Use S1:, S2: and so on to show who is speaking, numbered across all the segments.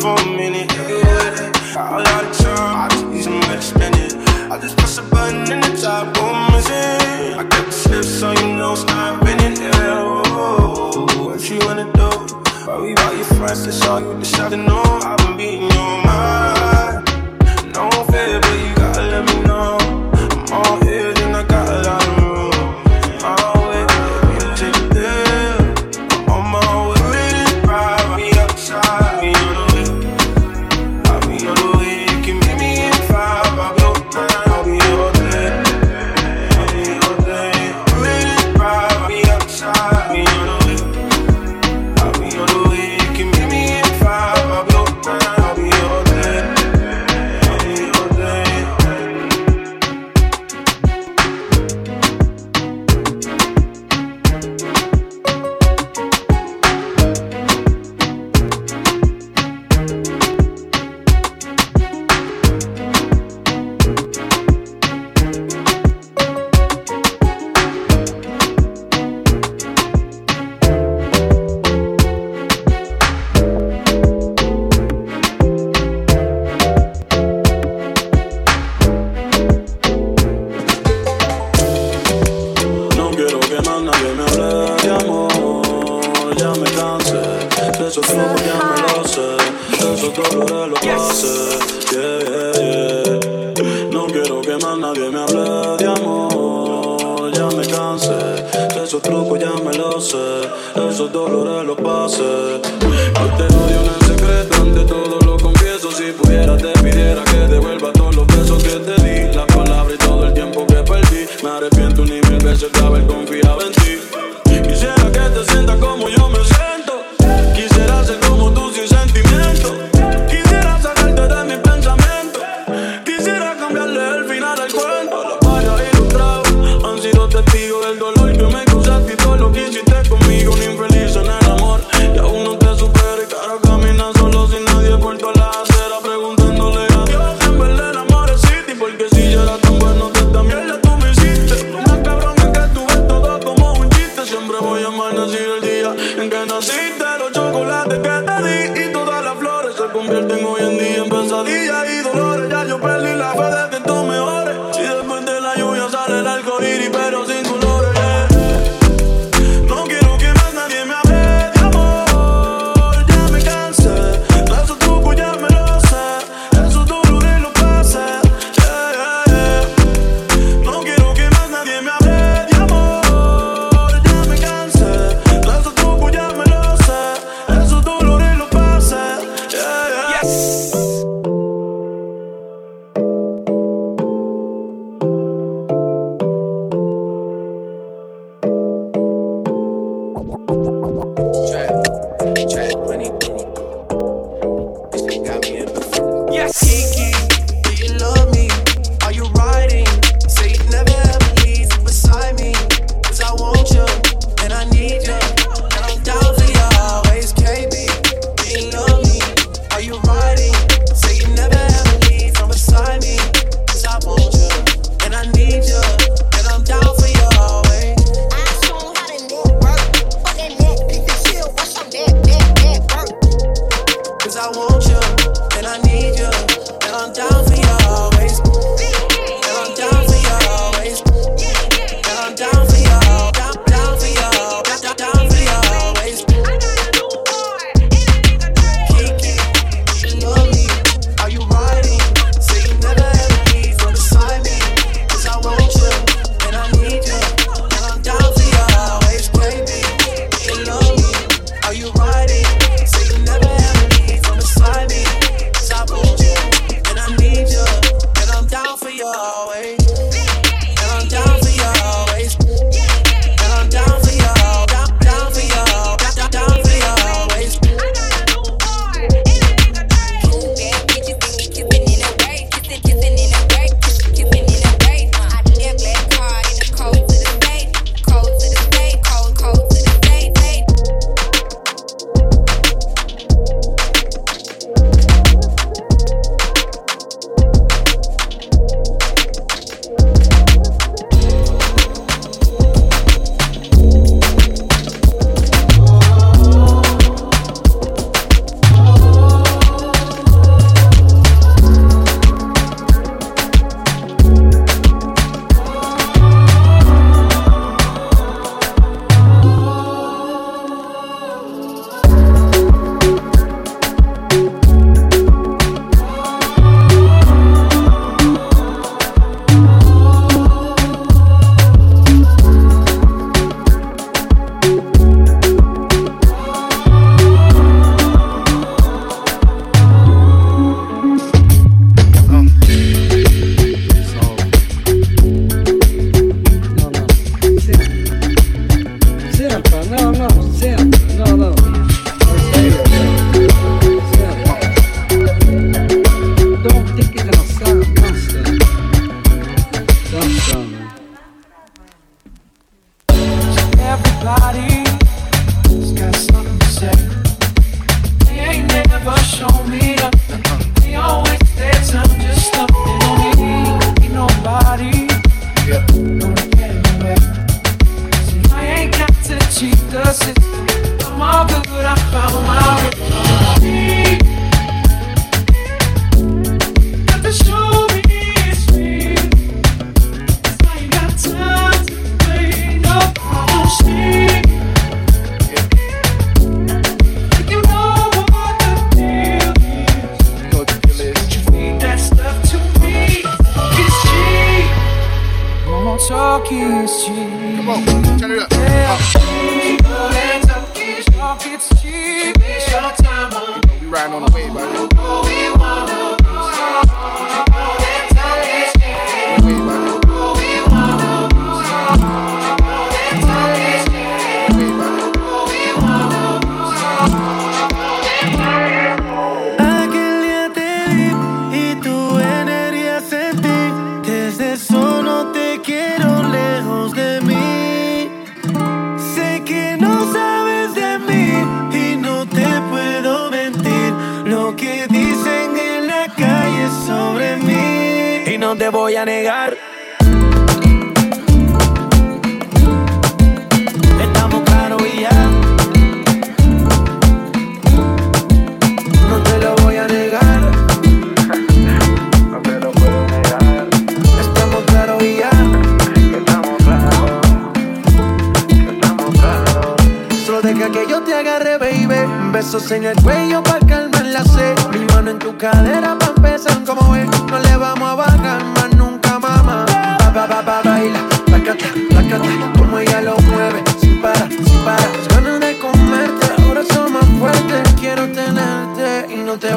S1: for
S2: a
S3: minute. Yeah. All out of time, I just need some money to. I just press a button and the top boom is in. I got the slip so you know it's not bending. Yeah. What you wanna do? Why we about your friends, that's all you decided to know.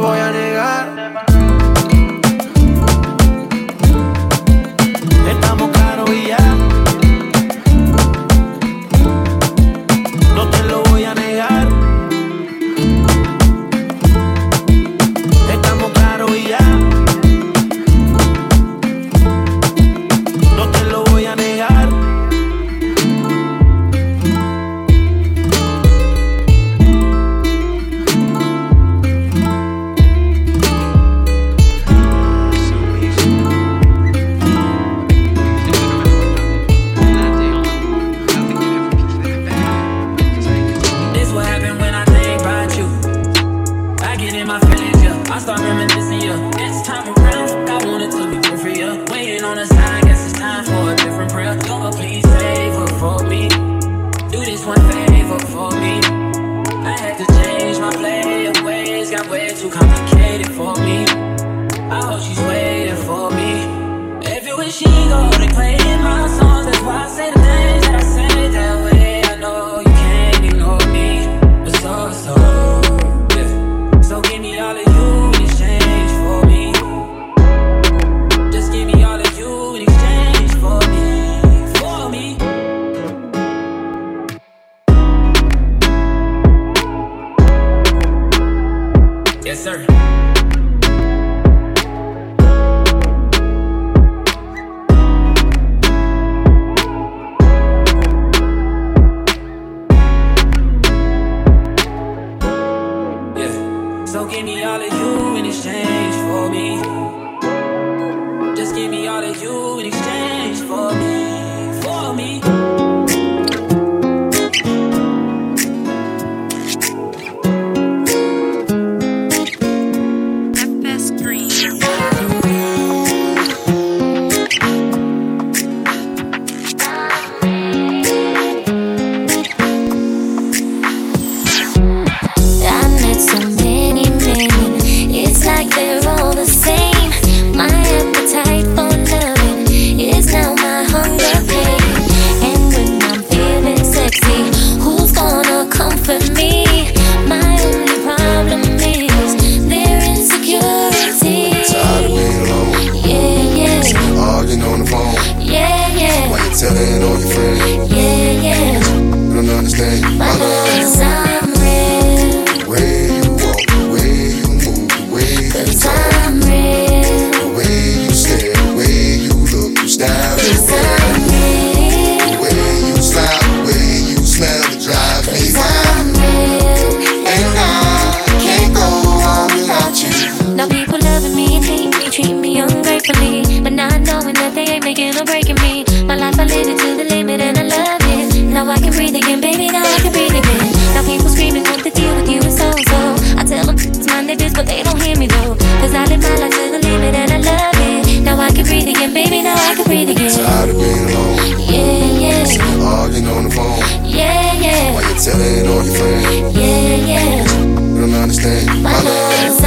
S4: voy a
S5: negar. on your.
S6: Yeah, yeah.
S5: You don't understand
S6: my love.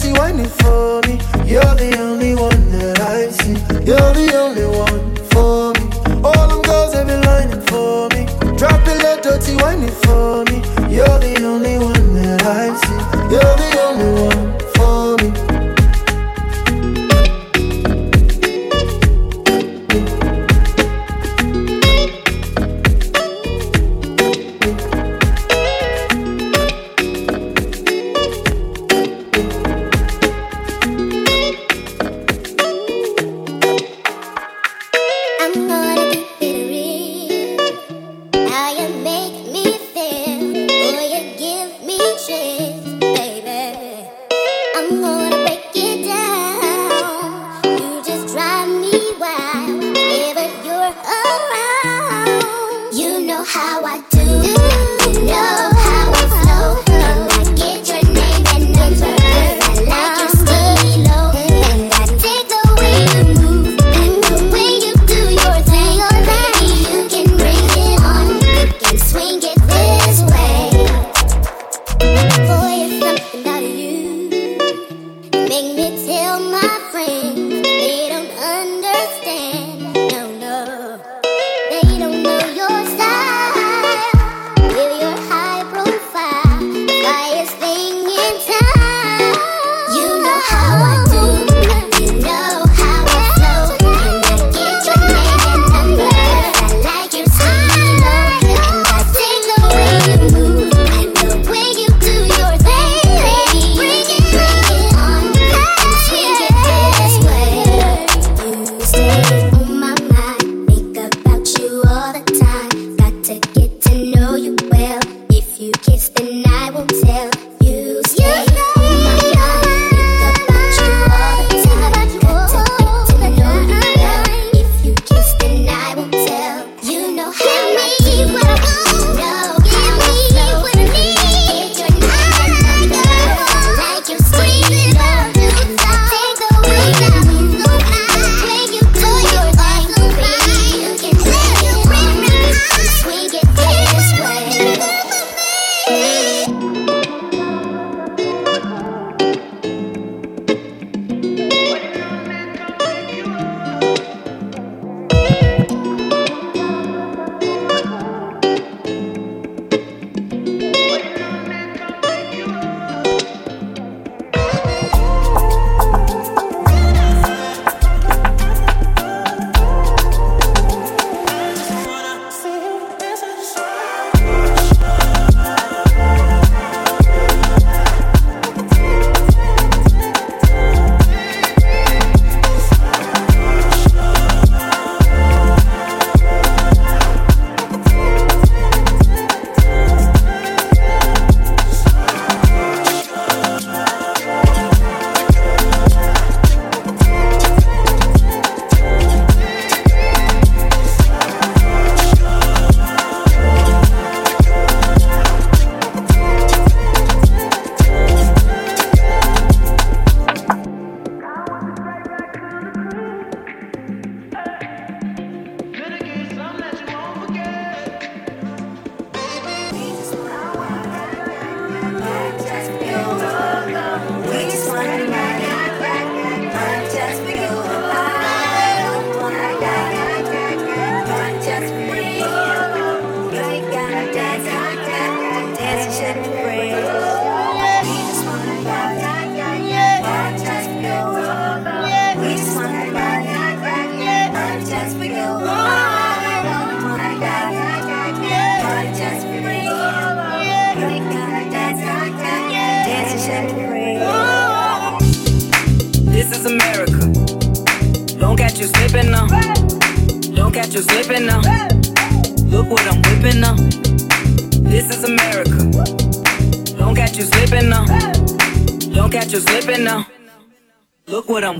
S7: Pretty whining for me. You're the only one that I see. You're the only one for me. All them girls have been lining for me. Drop it, let dirty whining for me. You're the only one that I see. You're the only one.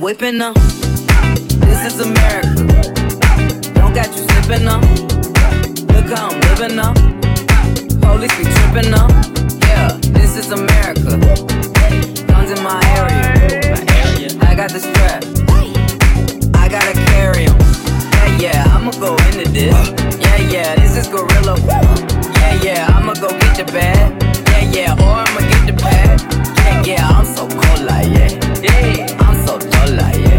S1: Whipping up. This is America. Don't got you slipping up. Look how I'm living up. Police be tripping up. Yeah, this is America. Guns in my area. I got the strap. I gotta carry 'em. Yeah, yeah, I'ma go into this. Yeah, yeah, this is gorilla. Yeah, yeah, I'ma go get the bag. Yeah, yeah, or I'ma get the pad. Yeah, I'm so cool like yeah, I'm so cold like yeah.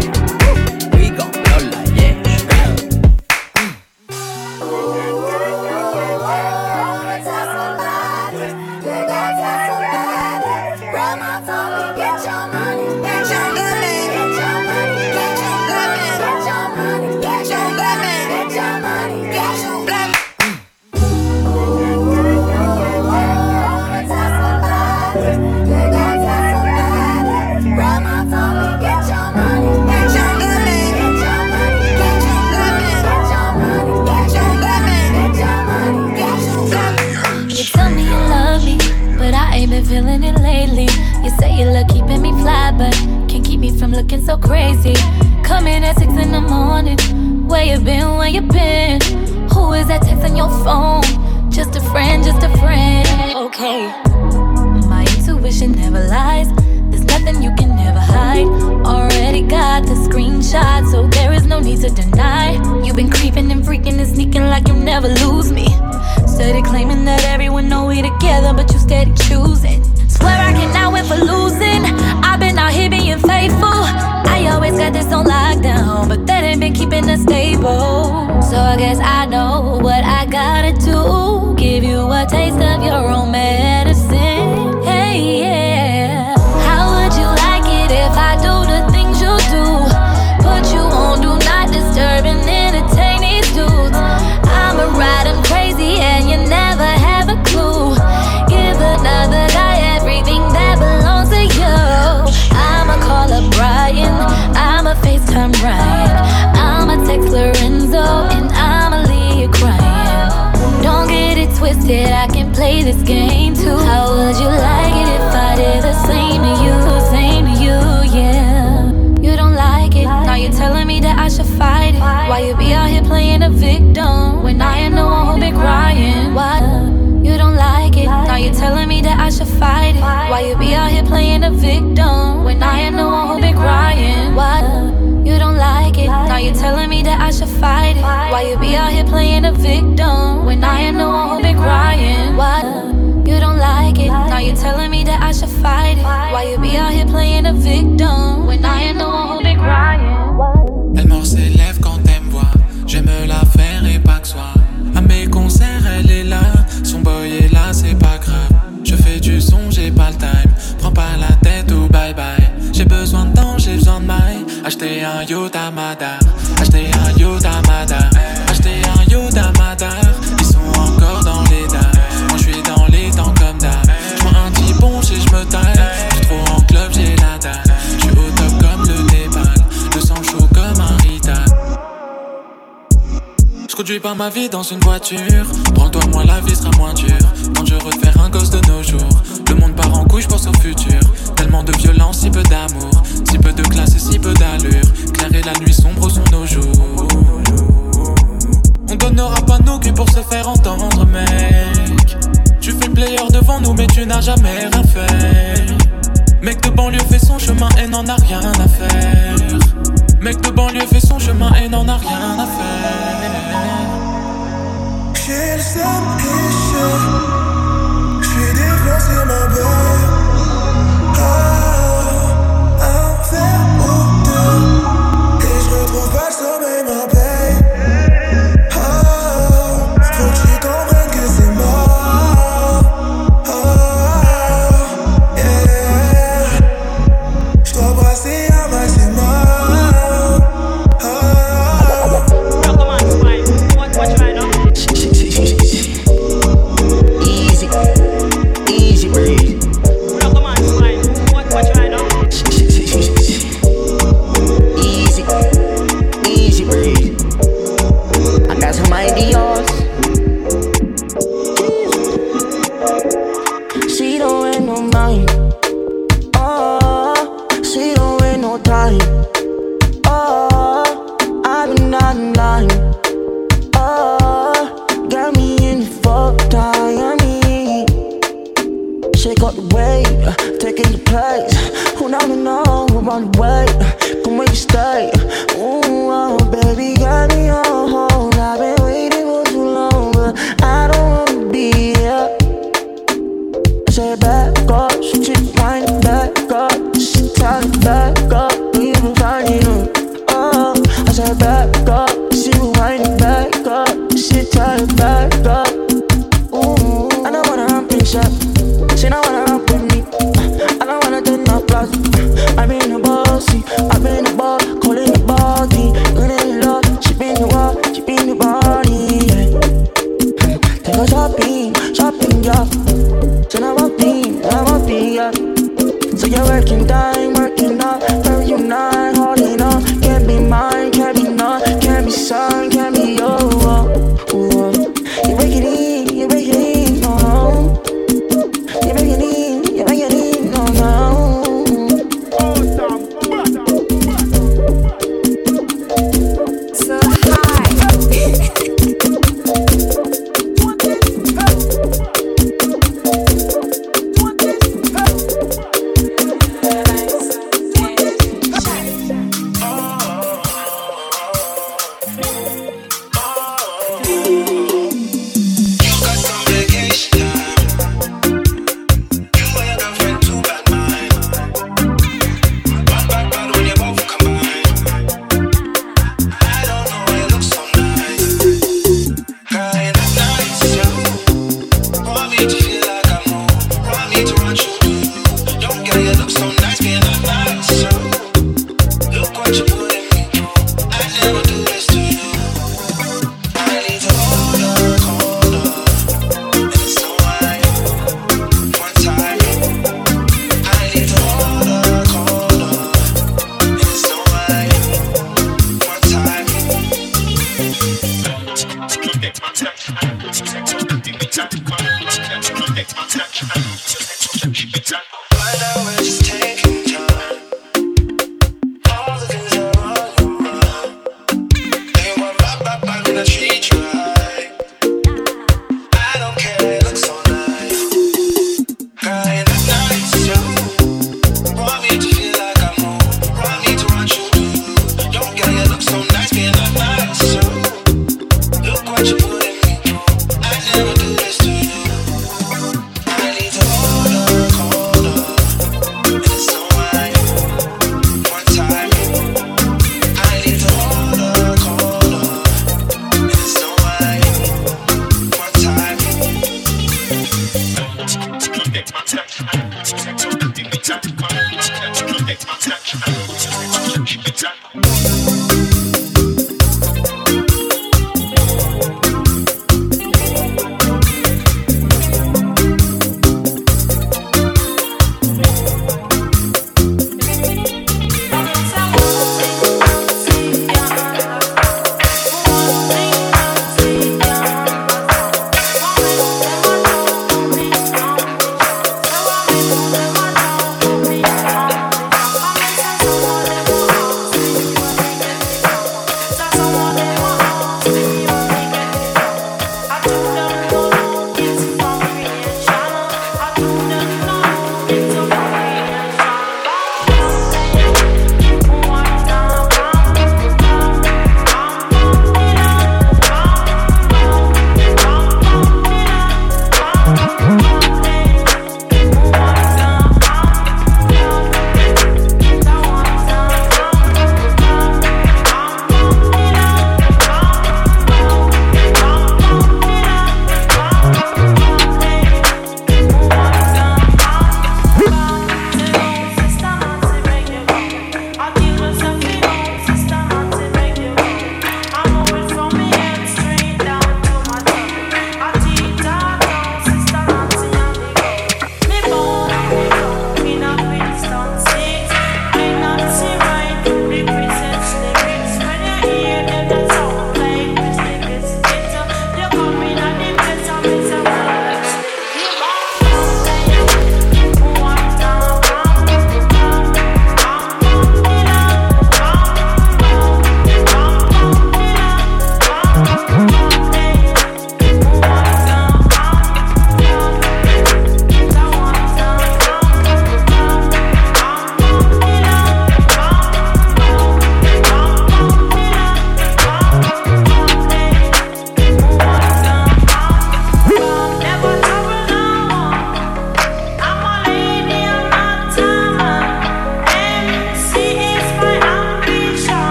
S8: Looking so crazy. Coming at six in the morning. Where you been? Where you been? Who is that texting your phone? Just a friend, just a friend. Okay. My intuition never lies. There's nothing you can never hide. Already got the screenshot, so there is no need to deny. You've been creeping and freaking and sneaking like you never lose me. Steady claiming that everyone know we together, but you steady choosing. Swear I cannot win for losing. I've been out here being faithful. I always got this on lockdown, but that ain't been keeping us stable. So I guess I know what I gotta do. Give you a taste of your own medicine. Hey, yeah. You be out here playing the victim when I am the one who been crying? Why you don't like it? Now you're telling me that I should fight it. Why you be out here playing the victim when I am the one who been crying? Why you don't like it? Now you're telling me that I should fight it. Why you be out here playing the victim when I am the one who been crying?
S9: Acheter un Yoda Madar. Acheter un Yoda Madar. Acheter un Yoda Madar. Ils sont encore dans les dames. Moi je suis dans les temps comme d'hab. J'prends un petit ponche et je me taille. J'suis trop en club, j'ai la dalle. J'suis au top comme le Népal. Le sang chaud comme un rital. Je conduis pas ma vie dans une voiture. Prends-toi moins, la vie sera moins dure. Dangereux de un gosse de nos jours. Le monde part en couille, je pense au futur. Tellement de violence, si peu d'amour. Si peu de classe et si peu d'allure. Claire et la nuit sombre sont nos jours. On donnera pas nos culs pour se faire entendre, mec. Tu fais le player devant nous, mais tu n'as jamais rien fait. Mec de banlieue fait son chemin et n'en a rien à faire. Mec de banlieue fait son chemin et n'en a rien à faire.
S10: J'ai le défoncé ma belle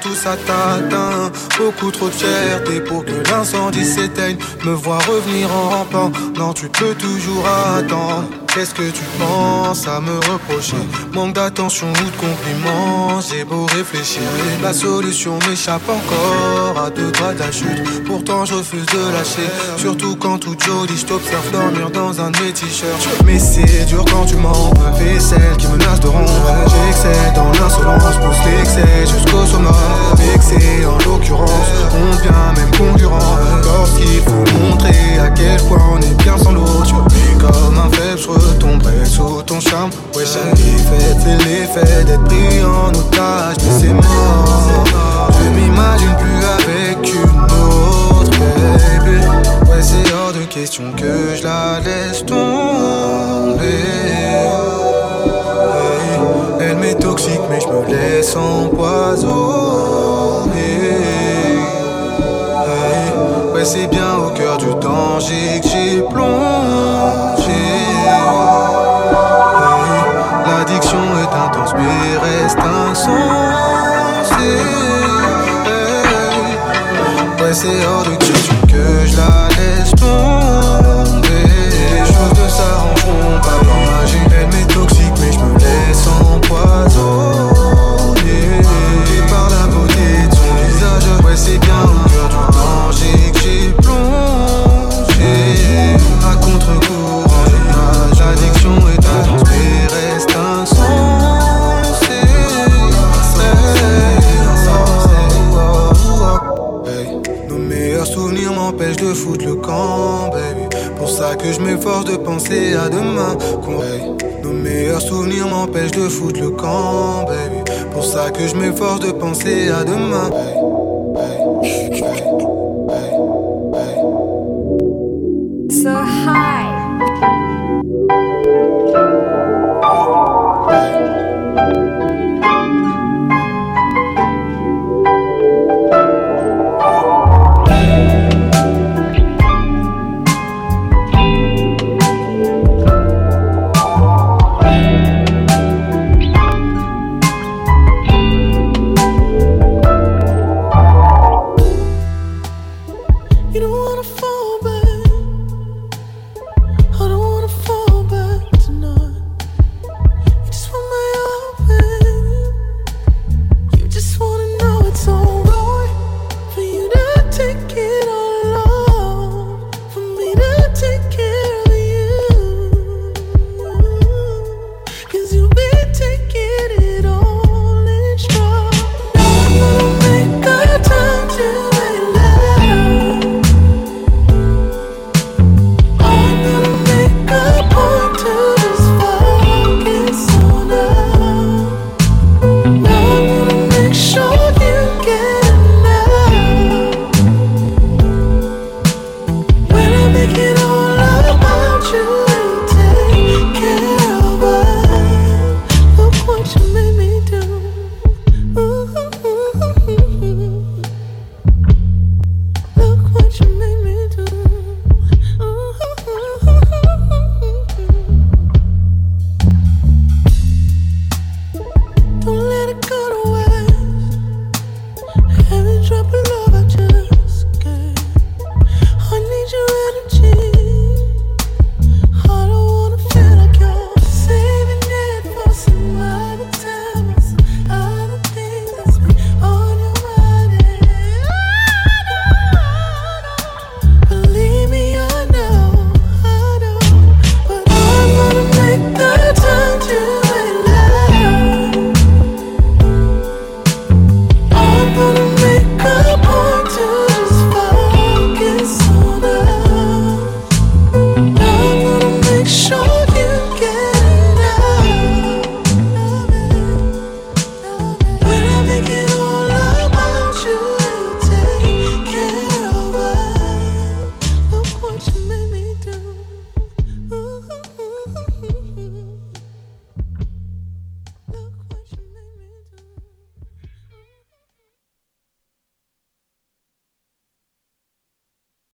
S11: tout ça t'atteint. Beaucoup trop de fierté pour que l'incendie s'éteigne. Me voir revenir en rampant, non, tu peux toujours attendre. Qu'est-ce que tu penses à me reprocher? Manque d'attention ou de compliments J'ai beau réfléchir. La solution m'échappe encore À deux doigts de la chute. Pourtant je refuse de lâcher. Surtout quand tout joli Je t'observe dormir dans un de mes t-shirts. Mais c'est dur quand tu mens. Celle qui menace de rompre. J'excelle dans l'insolence Pousse l'excès jusqu'au summum Vexé en l'occurrence On devient même concurrent. Lorsqu'il faut montrer à quel point on est bien sans l'autre. Comme un faible, je tomberai sous ton charme. Ouais, chaque fait, c'est l'effet d'être pris en otage, mais c'est mort. Je m'imagine plus avec une autre, baby. Ouais, c'est hors de question que je la laisse tomber. elle m'est toxique, mais je me laisse empoisonner. Ouais, c'est bien au cœur du danger reste insensée. Ouais, c'est hors de penser à demain. You don't wanna
S5: fall.